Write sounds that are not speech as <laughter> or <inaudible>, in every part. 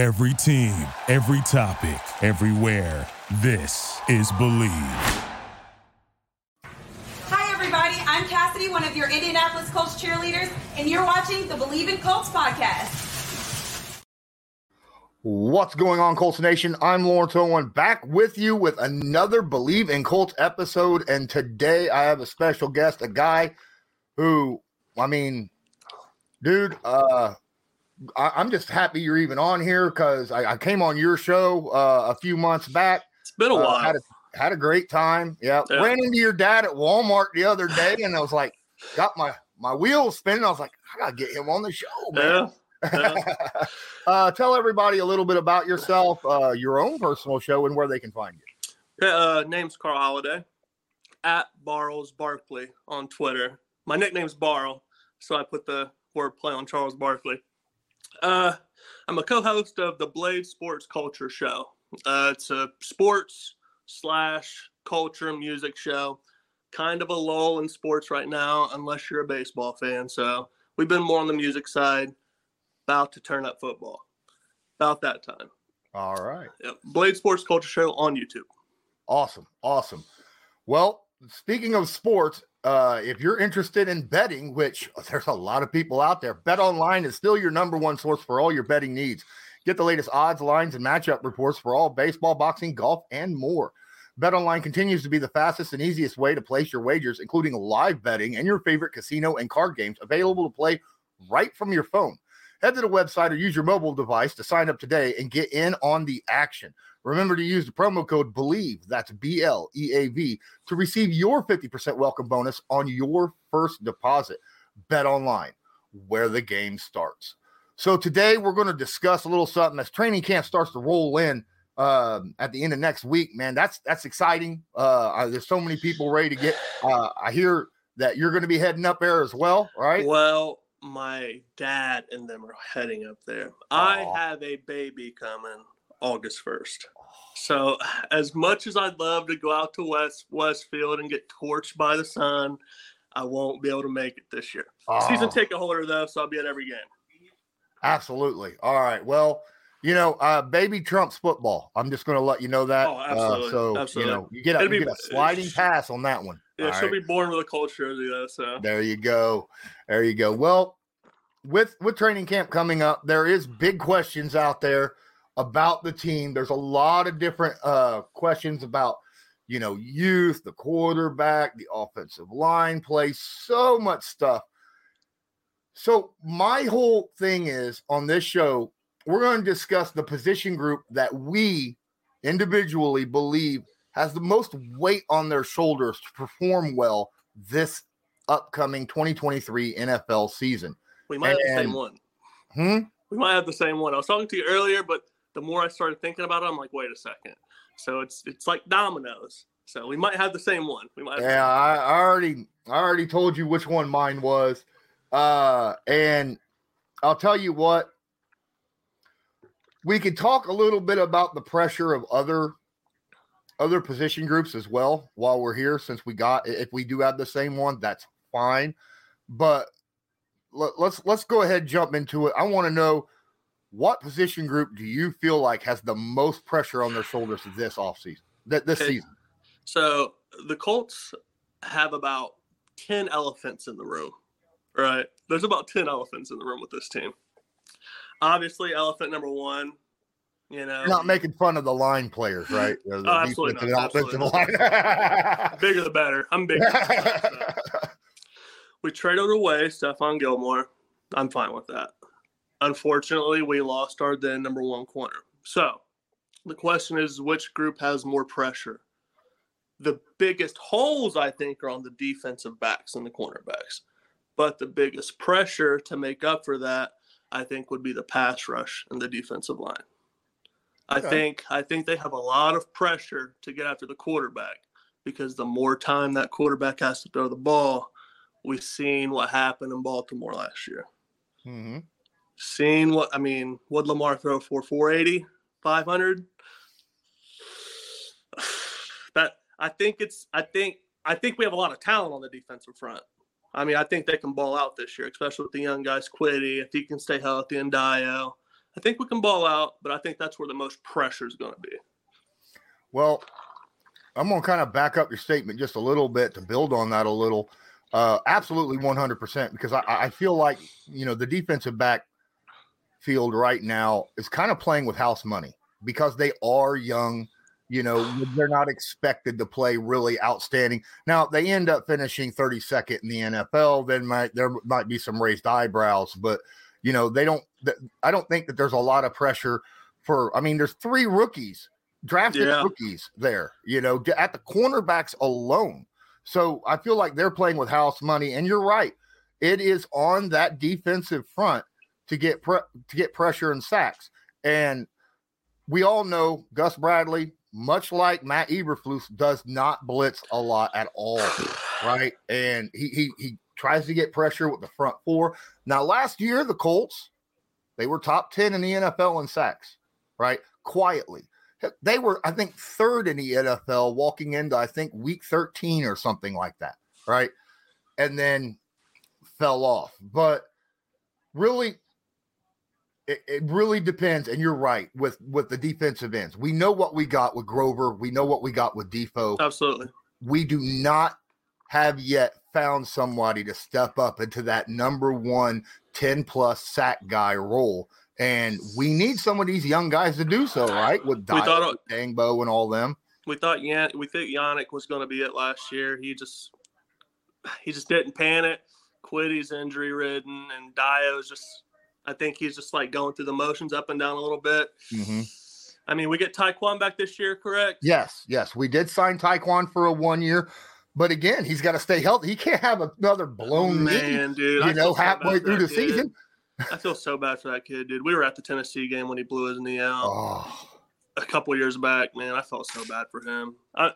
Every team, every topic, everywhere. This is Bleav. Hi, everybody. I'm Cassidy, one of your Indianapolis Colts cheerleaders, and you're watching the Bleav in Colts podcast. What's going on, Colts Nation? I'm Lawrence Owen back with you with another Bleav in Colts episode. And today I have a special guest, a guy who, I mean, dude, uh, I, am just happy you're even on here because I, I, came on your show uh, a few months back. It's been a uh, while. Had a, had a great time. Yeah. yeah. Ran into your dad at Walmart the other day, and I was like, got my my wheels spinning. I was like, I gotta get him on the show, man. Yeah. yeah. <laughs> uh, tell everybody a little bit about yourself, uh, your own personal show, and where they can find you. Uh, name's Carl Holiday at Barles Barkley on Twitter. My nickname's Barl, so I put the word play on Charles Barkley. Uh, I'm a co-host of the Blade Sports Culture Show. Uh, it's a sports slash culture music show. Kind of a lull in sports right now, unless you're a baseball fan. So we've been more on the music side. About to turn up football. About that time. All right. Yep. Blade Sports Culture Show on YouTube. Awesome. Awesome. Well, speaking of sports, uh, if you're interested in betting, which <laughs> there's a lot of people out there, Bet Online is still your number one source for all your betting needs. Get the latest odds, lines, and matchup reports for all baseball, boxing, golf, and more. Bet Online continues to be the fastest and easiest way to place your wagers, including live betting and your favorite casino and card games available to play right from your phone. Head to the website or use your mobile device to sign up today and get in on the action. Remember to use the promo code BLEAV, that's B L E A V, to receive your 50% welcome bonus on your first deposit. Bet online, where the game starts. So today we're going to discuss a little something as training camp starts to roll in um, at the end of next week. Man, that's that's exciting. Uh, there's so many people ready to get. Uh, I hear that you're going to be heading up there as well, right? Well, my dad and them are heading up there. Aww. I have a baby coming August 1st. So as much as I'd love to go out to West Westfield and get torched by the sun, I won't be able to make it this year. Oh. Season ticket holder though, so I'll be at every game. Absolutely. All right. Well, you know, uh, baby trumps football. I'm just going to let you know that. Oh, absolutely. Uh, so absolutely. you know, you get a, you get a sliding pass on that one. Yeah, All she'll right? be born with a culture jersey though. So there you go. There you go. Well, with with training camp coming up, there is big questions out there about the team. There's a lot of different uh, questions about, you know, youth, the quarterback, the offensive line play, so much stuff. So, my whole thing is on this show, we're going to discuss the position group that we individually believe has the most weight on their shoulders to perform well this upcoming 2023 NFL season. We might and, have the same one. Hmm? We might have the same one. I was talking to you earlier, but the more I started thinking about it, I'm like, wait a second. So it's it's like dominoes. So we might have the same one. We might. yeah, I, I already I already told you which one mine was, uh, and I'll tell you what. We could talk a little bit about the pressure of other other position groups as well while we're here. Since we got, if we do have the same one, that's fine. But let, let's let's go ahead jump into it. I want to know what position group do you feel like has the most pressure on their shoulders this offseason, th- this okay. season? So the Colts have about 10 elephants in the room, right? There's about 10 elephants in the room with this team. Obviously, elephant number one, you know. You're not making fun of the line players, right? Oh, absolutely not. Absolutely not. bigger the better. I'm bigger. <laughs> we traded away Stephon Gilmore. I'm fine with that. Unfortunately, we lost our then number one corner. So the question is which group has more pressure? The biggest holes, I think, are on the defensive backs and the cornerbacks. But the biggest pressure to make up for that, I think, would be the pass rush and the defensive line. Okay. I think I think they have a lot of pressure to get after the quarterback because the more time that quarterback has to throw the ball, we've seen what happened in Baltimore last year. Mm-hmm seeing what I mean, would Lamar throw for 480, 500? That I think it's I think I think we have a lot of talent on the defensive front. I mean, I think they can ball out this year, especially with the young guys, Kwity, if he can stay healthy and Dio. I think we can ball out, but I think that's where the most pressure is going to be. Well, I'm going to kind of back up your statement just a little bit to build on that a little. Uh, absolutely 100% because I, I feel like, you know, the defensive back field right now is kind of playing with house money because they are young. You know, <sighs> they're not expected to play really outstanding. Now they end up finishing 32nd in the NFL. Then might there might be some raised eyebrows, but you know they don't. I don't think that there's a lot of pressure for. I mean, there's three rookies drafted Yeah. rookies there. You know, at the cornerbacks alone. So I feel like they're playing with house money. And you're right, it is on that defensive front to get pre- to get pressure and sacks. And we all know Gus Bradley, much like Matt Eberflus, does not blitz a lot at all, <sighs> right? And he he he tries to get pressure with the front four. Now, last year the Colts, they were top ten in the NFL in sacks, right? Quietly, they were I think third in the NFL walking into I think week thirteen or something like that, right? And then fell off, but really it, it really depends and you're right with with the defensive ends we know what we got with grover we know what we got with defoe Absolutely. we do not have yet found somebody to step up into that number one 10 plus sack guy role and we need some of these young guys to do so right with We thought Dangbo and all them we thought Yan, we think Yannick was going to be it last year. He just he just didn't pan it. Kwity's injury ridden, and Dio's just I think he's just like going through the motions up and down a little bit. Mm-hmm. I mean, we get Tyquan back this year, correct? yes yes we did sign Tyquan for a one year but again he's got to stay healthy he can't have another blown knee man, dude. I you feel know halfway for through the kid. season I feel so bad for that kid, dude. We were at the Tennessee game when he blew his knee out oh a couple years back. Man, I felt so bad for him. I,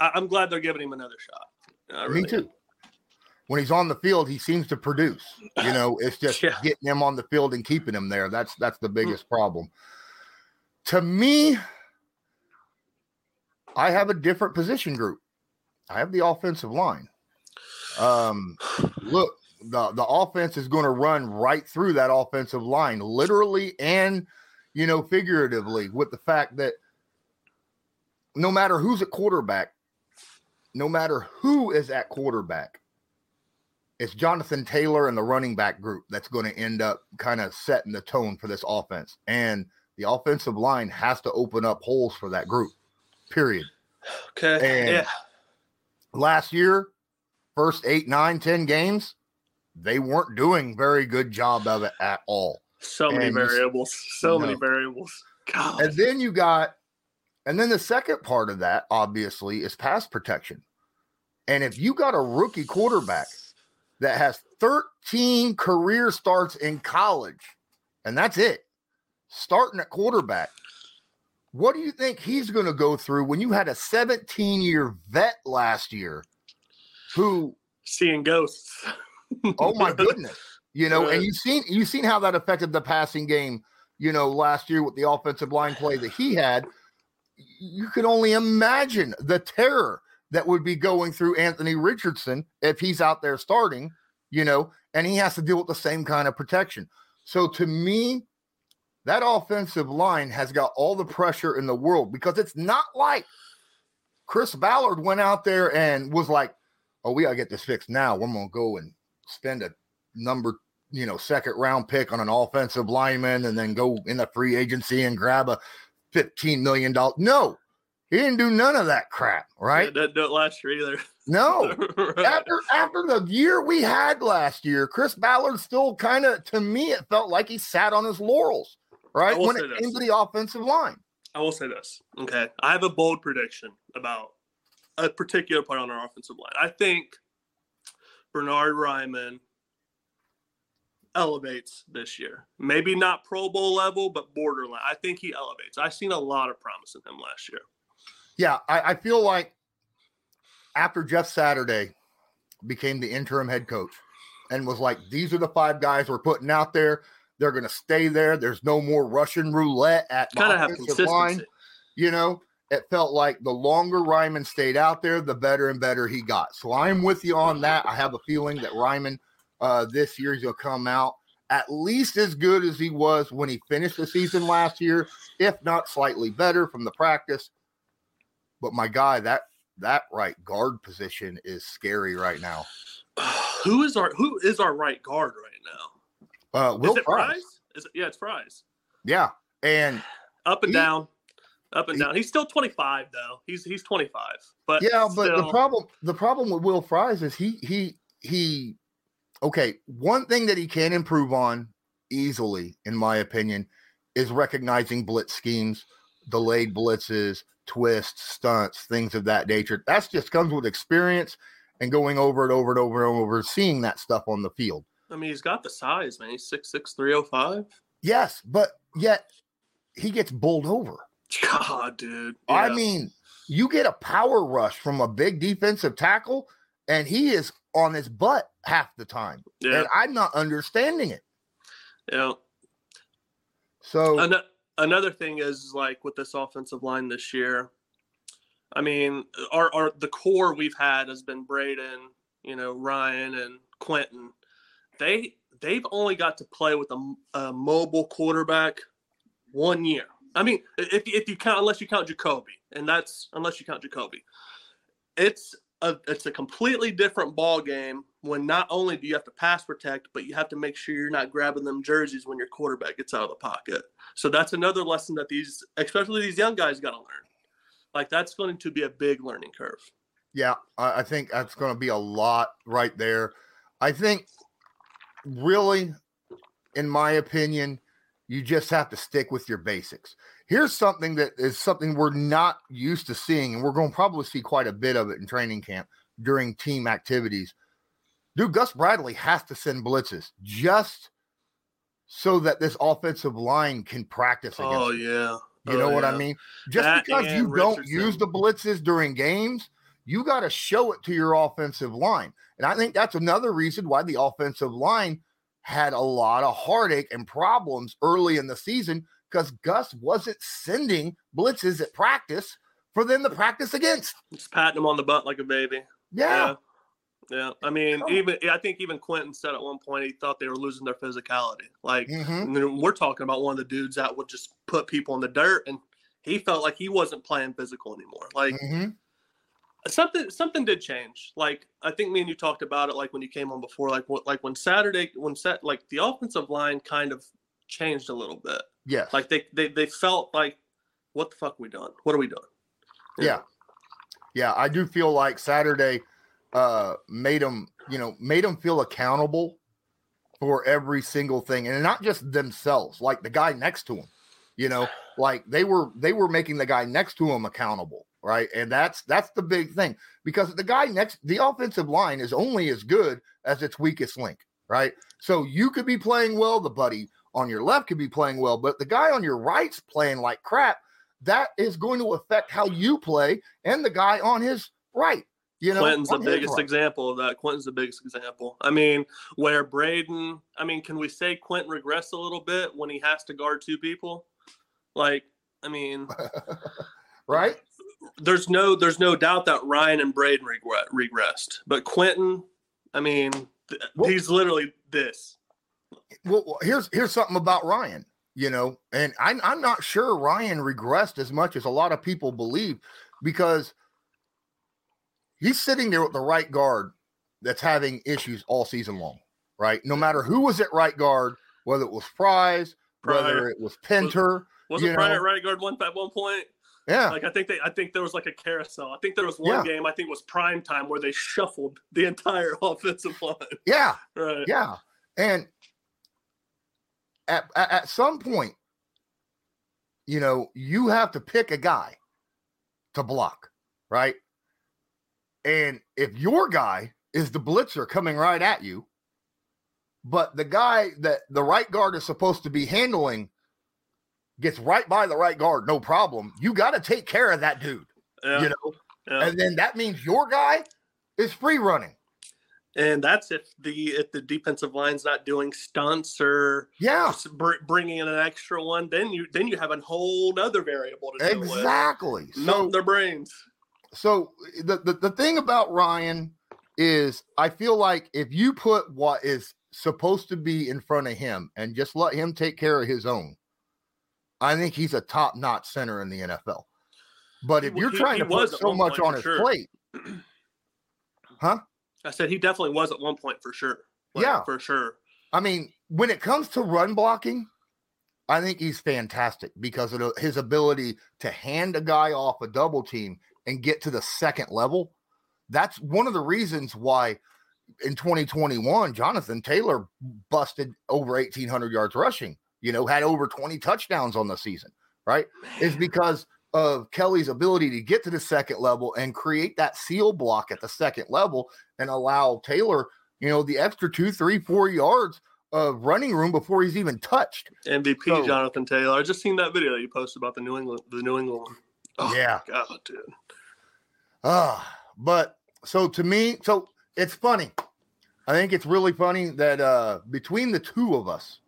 I I'm glad they're giving him another shot. I really Me too. When he's on the field, he seems to produce. You know, <laughs> it's just Yeah. getting him on the field and keeping him there. That's that's the biggest problem. To me, I have a different position group. I have the offensive line. Um, look, the the offense is going to run right through that offensive line, literally and you know figuratively, with the fact that no matter who's at quarterback, no matter who is at quarterback, it's Jonathan Taylor and the running back group that's going to end up kind of setting the tone for this offense. And the offensive line has to open up holes for that group. Period. Okay. And- yeah. Last year, first eight, nine, ten games, they weren't doing very good job of it at all. So many and s- variables. So many variables. God. And then you got, and then the second part of that, obviously, is pass protection. And if you got a rookie quarterback that has 13 career starts in college, and that's it, starting at quarterback, what do you think he's going to go through when you had a 17 year vet last year who Seeing ghosts. oh my <laughs> goodness. You know and you've seen you've seen how that affected the passing game you know last year with the offensive line play that he had. You can only imagine the terror that would be going through anthony richardson if he's out there starting you know and he has to deal with the same kind of protection so to me that offensive line has got all the pressure in the world because it's not like chris ballard went out there and was like oh, we gotta get this fixed now. We're gonna go and spend a number, you know, second round pick on an offensive lineman and then go in the free agency and grab a fifteen million dollar. No, he didn't do none of that crap, right? Yeah, didn't do it last year either. No. <laughs> Right. After after the year we had last year, Chris Ballard still kind of to me it felt like he sat on his laurels, right? When it this. came to the offensive line. I will say this. Okay. I have a bold prediction about a particular part on our offensive line. I think Bernhard Raimann elevates this year. Maybe not Pro Bowl level, but borderline. I think he elevates. I've seen a lot of promise in him last year. Yeah, I, I feel like after Jeff Saturday became the interim head coach and was like, these are the five guys we're putting out there. They're going to stay there. There's no more Russian roulette at Kind of have consistency. line. You know, it felt like the longer Raimann stayed out there, the better and better he got. So I'm with you on that. I have a feeling that Raimann uh, this year he'll come out at least as good as he was when he finished the season last year, if not slightly better from the practice. But my guy, that that right guard position is scary right now. <sighs> who is our who is our right guard right now? Uh, Will is it Fries. Fries? Is it, yeah, it's Fries. Yeah, and <sighs> Up and He- down, up and he- down. He's still 25 though. He's he's 25. But yeah, but the problem the problem with Will Fries is he he he. Okay, one thing that he can improve on easily, in my opinion, is recognizing blitz schemes, delayed blitzes, twists, stunts, things of that nature. That's just comes with experience and going over it over and over and over, seeing that stuff on the field. I mean, he's got the size, man. He's 6'6", 305. Yes, but yet he gets bowled over. <laughs> God, dude. I mean, you get a power rush from a big defensive tackle, and he is on his butt half the time. yeah, And I'm not understanding it. yeah. So another thing is like with this offensive line this year. I mean, our, our the core we've had has been Braden, you know, Ryan and Quenton. They they've only got to play with a, a mobile quarterback one year. I mean, if if you count unless you count Jacoby, and that's unless you count Jacoby, it's a it's a completely different ball game when not only do you have to pass protect, but you have to make sure you're not grabbing them jerseys when your quarterback gets out of the pocket. So that's another lesson that these, especially these young guys, got to learn. Like that's going to be a big learning curve. yeah, I, I think that's going to be a lot right there. I think really, in my opinion, you just have to stick with your basics. Here's something that is something we're not used to seeing, and we're going to probably see quite a bit of it in training camp during team activities. Dude, Gus Bradley has to send blitzes just so that this offensive line can practice against. Oh yeah, You oh, know Oh, what I mean? Just That because you don't use the blitzes during games, you got to show it to your offensive line. And I think that's another reason why the offensive line had a lot of heartache and problems early in the season because Gus wasn't sending blitzes at practice for them to practice against. Just patting him on the butt like a baby. Yeah. Yeah. Yeah. I mean, even I think even Quenton said at one point he thought they were losing their physicality. Like Mhm. we're talking about one of the dudes that would just put people in the dirt and he felt like he wasn't playing physical anymore. Like Mhm. something something did change. Like I think me and you talked about it like when you came on before like what like when Saturday when set like the offensive line kind of changed a little bit. Yes. Like they they they felt like what the fuck we done? What are we doing? Yeah. Yeah, I do feel like Saturday uh made them, you know, made them feel accountable for every single thing and not just themselves, like the guy next to him. You know, like they were they were making the guy next to him accountable, right? And that's that's the big thing because the guy next the offensive line is only as good as its weakest link, right? So you could be playing well, the buddy on your left could be playing well, but the guy on your right's playing like crap. That is going to affect how you play and the guy on his right. You know, Quenton's the biggest right. example of that. Quenton's the biggest example. I mean, where Braden, I mean, can we say Quenton regressed a little bit when he has to guard two people? Like, I mean, <laughs> right? there's no there's no doubt that Ryan and Braden regret, regressed, but Quentin, I mean, th- he's literally this. Well, here's here's something about Ryan, you know, and I'm I'm not sure Ryan regressed as much as a lot of people believe because he's sitting there with the right guard that's having issues all season long, right? No matter who was at right guard, whether it was Fries, whether it was Pinter, Wasn't you Pryor right guard one at one point? yeah, Like I think they I think there was like a carousel. I think there was one Yeah. game I think it was prime time where they shuffled the entire <laughs> offensive line. yeah, Right. yeah, and at, at some point, you know, you have to pick a guy to block, right? And if your guy is the blitzer coming right at you, but the guy that the right guard is supposed to be handling gets right by the right guard, no problem. You got to take care of that dude, Yeah. you know, yeah. and then that means your guy is free running. And that's if the if the defensive line's not doing stunts or Yeah, br- bringing in an extra one, then you then you have a whole other variable to deal with. exactly. So, their brains. so the, the the thing about Ryan is I feel like if you put what is supposed to be in front of him and just let him take care of his own, I think he's a top notch center in the NFL. But if He- you're trying he to put so much on his sure. plate, <clears throat> huh? I said he definitely was at one point for sure. Like, Yeah. for sure. I mean, when it comes to run blocking, I think he's fantastic because of his ability to hand a guy off a double team and get to the second level. That's one of the reasons why in 2021, Jonathan Taylor busted over 1,800 yards rushing, you know, had over 20 touchdowns on the season, right? Is because of Kelly's ability to get to the second level and create that seal block at the second level and allow Taylor, you know, the extra two, three, four yards of running room before he's even touched. MVP So- Jonathan Taylor. I just seen that video you posted about the New England the New England one. Oh, Yeah. God, dude. Ah, but so to me, so it's funny. I think it's really funny that uh between the two of us,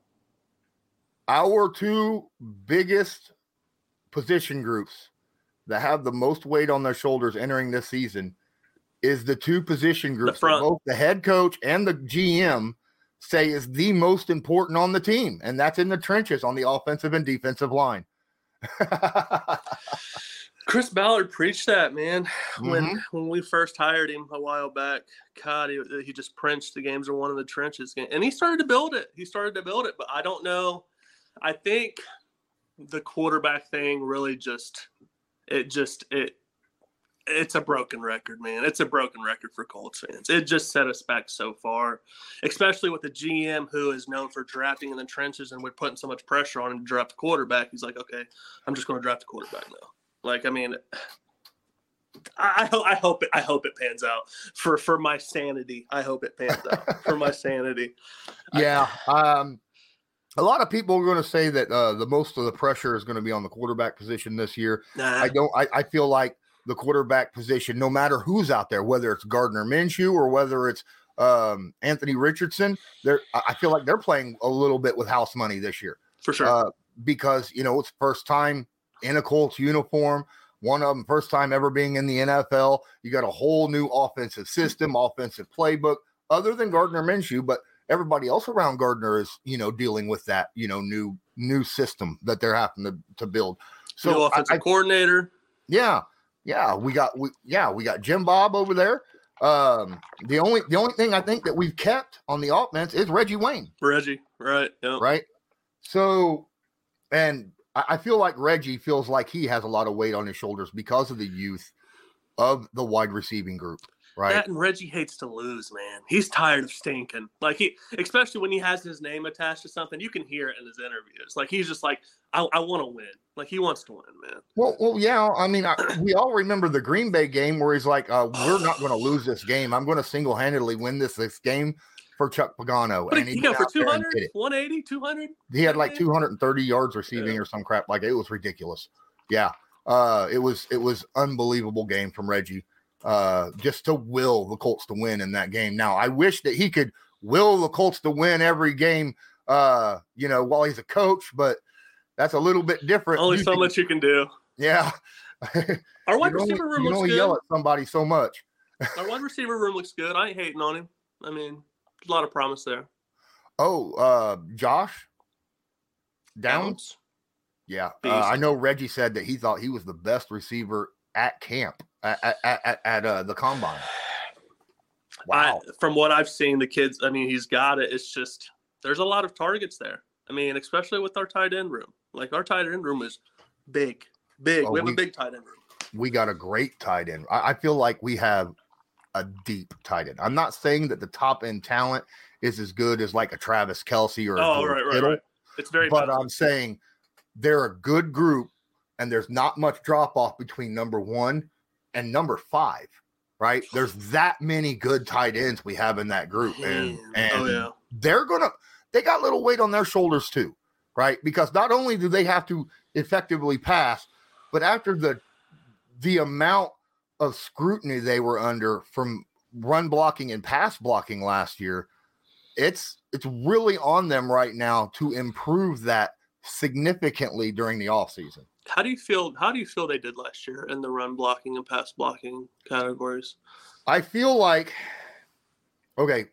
our two biggest position groups that have the most weight on their shoulders entering this season is the two position groups front. both the head coach and the GM say is the most important on the team, and that's in the trenches on the offensive and defensive line. <laughs> Chris Ballard preached that, man. When Mhm. when we first hired him a while back, God, he, he just preached the games are one of the trenches, and he started to build it. He started to build it, but I don't know. I think the quarterback thing really just it just it it's a broken record, man. It's a broken record for Colts fans. It just set us back so far, especially with the GM who is known for drafting in the trenches and we're putting so much pressure on him to draft a quarterback. He's like, okay, I'm just going to draft a quarterback now. Like, I mean, I, I, I hope it. I hope it pans out for for my sanity. I hope it pans out for my sanity. <laughs> Yeah. Um, a lot of people are going to say that uh, the most of the pressure is going to be on the quarterback position this year. Nah, I don't. I, I feel like the quarterback position, no matter who's out there, whether it's Gardner Minshew or whether it's um, Anthony Richardson, they're. I I feel like they're playing a little bit with house money this year for sure. uh, because you know it's first time in a Colts uniform. One of them first time ever being in the NFL. You got a whole new offensive system, offensive playbook, other than Gardner Minshew, but everybody else around Gardner is you know dealing with that you know new new system that they're having to, to build. New So I- offensive I- coordinator. yeah, yeah, we got we yeah we got Jim Bob over there. Um, the only the only thing I think that we've kept on the offense is Reggie Wayne Reggie, right? Yep. right? So, and I, I feel like Reggie feels like he has a lot of weight on his shoulders because of the youth of the wide receiving group, right? That and Reggie hates to lose, man. He's tired of stinking. Like he, especially when he has his name attached to something, you can hear it in his interviews. Like he's just like, I, I want to win. Like he wants to win, man. Well, well, yeah. I mean, I, we all remember the Green Bay game where he's like, uh, "We're not going to lose this game. I'm going to single handedly win this this game for Chuck Pagano." But and he, he went for out 200, 180, 200. He had like 230 yards receiving Yeah. or some crap like it was ridiculous. Yeah. Uh it was it was unbelievable game from Reggie. Uh just to will the Colts to win in that game. Now, I wish that he could will the Colts to win every game uh you know while he's a coach, but that's a little bit different. Only You so can- much you can do. Yeah. Our <laughs> wide you can only, receiver room looks only good. yell at somebody so much. <laughs> Our wide receiver room looks good. I ain't hating on him. I mean, a lot of promise there. Oh, uh Josh Downs. Downs. Yeah, uh, I know Reggie said that he thought he was the best receiver at camp at at, at, uh, the combine. Wow. I, from what I've seen, the kids. I mean, he's got it. It's just there's a lot of targets there. I mean, especially with our tight end room. Like our tight end room is big, big. Oh, we have we- a big tight end room. we got a great tight end. I, I feel like we have a deep tight end. I'm not saying that the top end talent is as good as like a Travis Kelce or a Oh, right, right, right. It's very. but. I'm saying they're a good group, and there's not much drop off between number one and number five. Right? There's that many good tight ends we have in that group, and oh, and oh yeah. they're gonna they got little weight on their shoulders too, right? Because not only do they have to effectively pass, but after the the amount of scrutiny they were under from run blocking and pass blocking last year, it's it's really on them right now to improve that significantly during the offseason. How do you feel? How do you feel they did last year in the run blocking and pass blocking categories? I feel like okay.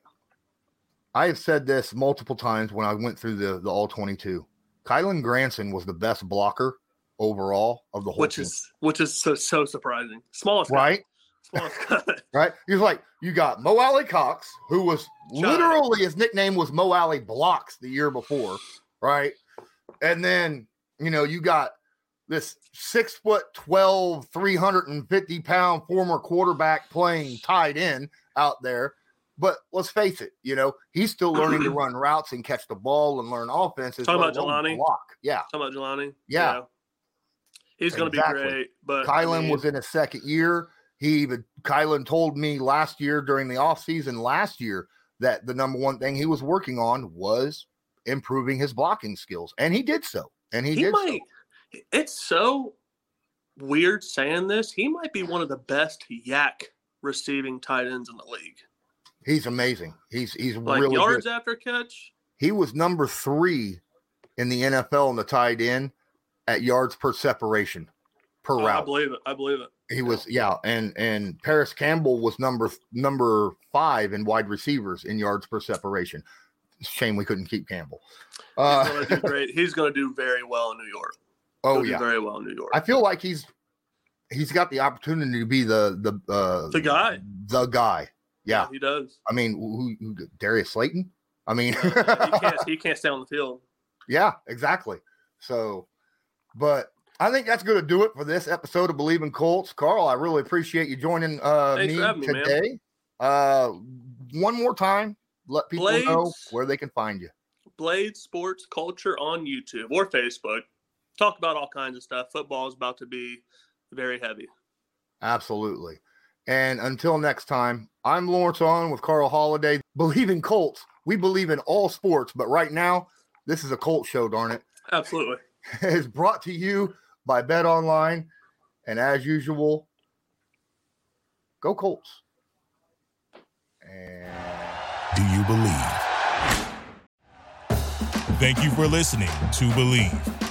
I have said this multiple times when I went through the the all 22. Kylen Granson was the best blocker overall of the whole which team. is which is so so surprising. Smallest right, Smallest guy. <laughs> right. He was like, you got Mo Alie-Cox, who was Giant. literally his nickname was Mo Alley Blocks the year before, right? And then you know you got this six foot 12, 350 pound former quarterback playing tight end out there. But let's face it, you know, he's still learning to <clears throat> run routes and catch the ball and learn offenses. Talking about Jelani? Block. Yeah. Talking about Jelani. Yeah. He's going to be great. But I Kylen mean, was in his second year. He even Kylen told me last year during the offseason last year that the number one thing he was working on was improving his blocking skills. And he did so. And he, he did might. It's so weird saying this. He might be one of the best YAC receiving tight ends in the league. He's amazing. He's he's Like really yards good. after catch. He was number three in the NFL in the tight end at yards per separation per Oh, I believe it. I believe it. He was yeah, and and Parris Campbell was number number five in wide receivers in yards per separation. Shame we couldn't keep Campbell. He's Uh, do <laughs> great. He's going to do very well in New York. Oh yeah, very well in New York. I feel like he's he's got the opportunity to be the the uh, The guy. the guy. Yeah, he does. I mean, who, who Darius Slayton? I mean, he can't. <laughs> He can't stay on the field. Yeah, exactly. So, but I think that's going to do it for this episode of Bleav in Colts. Carl, I really appreciate you joining uh, me for having me, man. today. uh, one more time, let people know where they can find you. Blade Sports Culture on YouTube or Facebook. Talk about all kinds of stuff. Football is about to be very heavy. Absolutely. And until next time, I'm Lawrence On with Carl Holiday. Bleav in Colts. We believe in all sports, but right now, this is a Colt show, darn it. Absolutely. <laughs> is brought to you by Bet Online. And as usual, go Colts. And Do you believe? Thank you for listening to Bleav.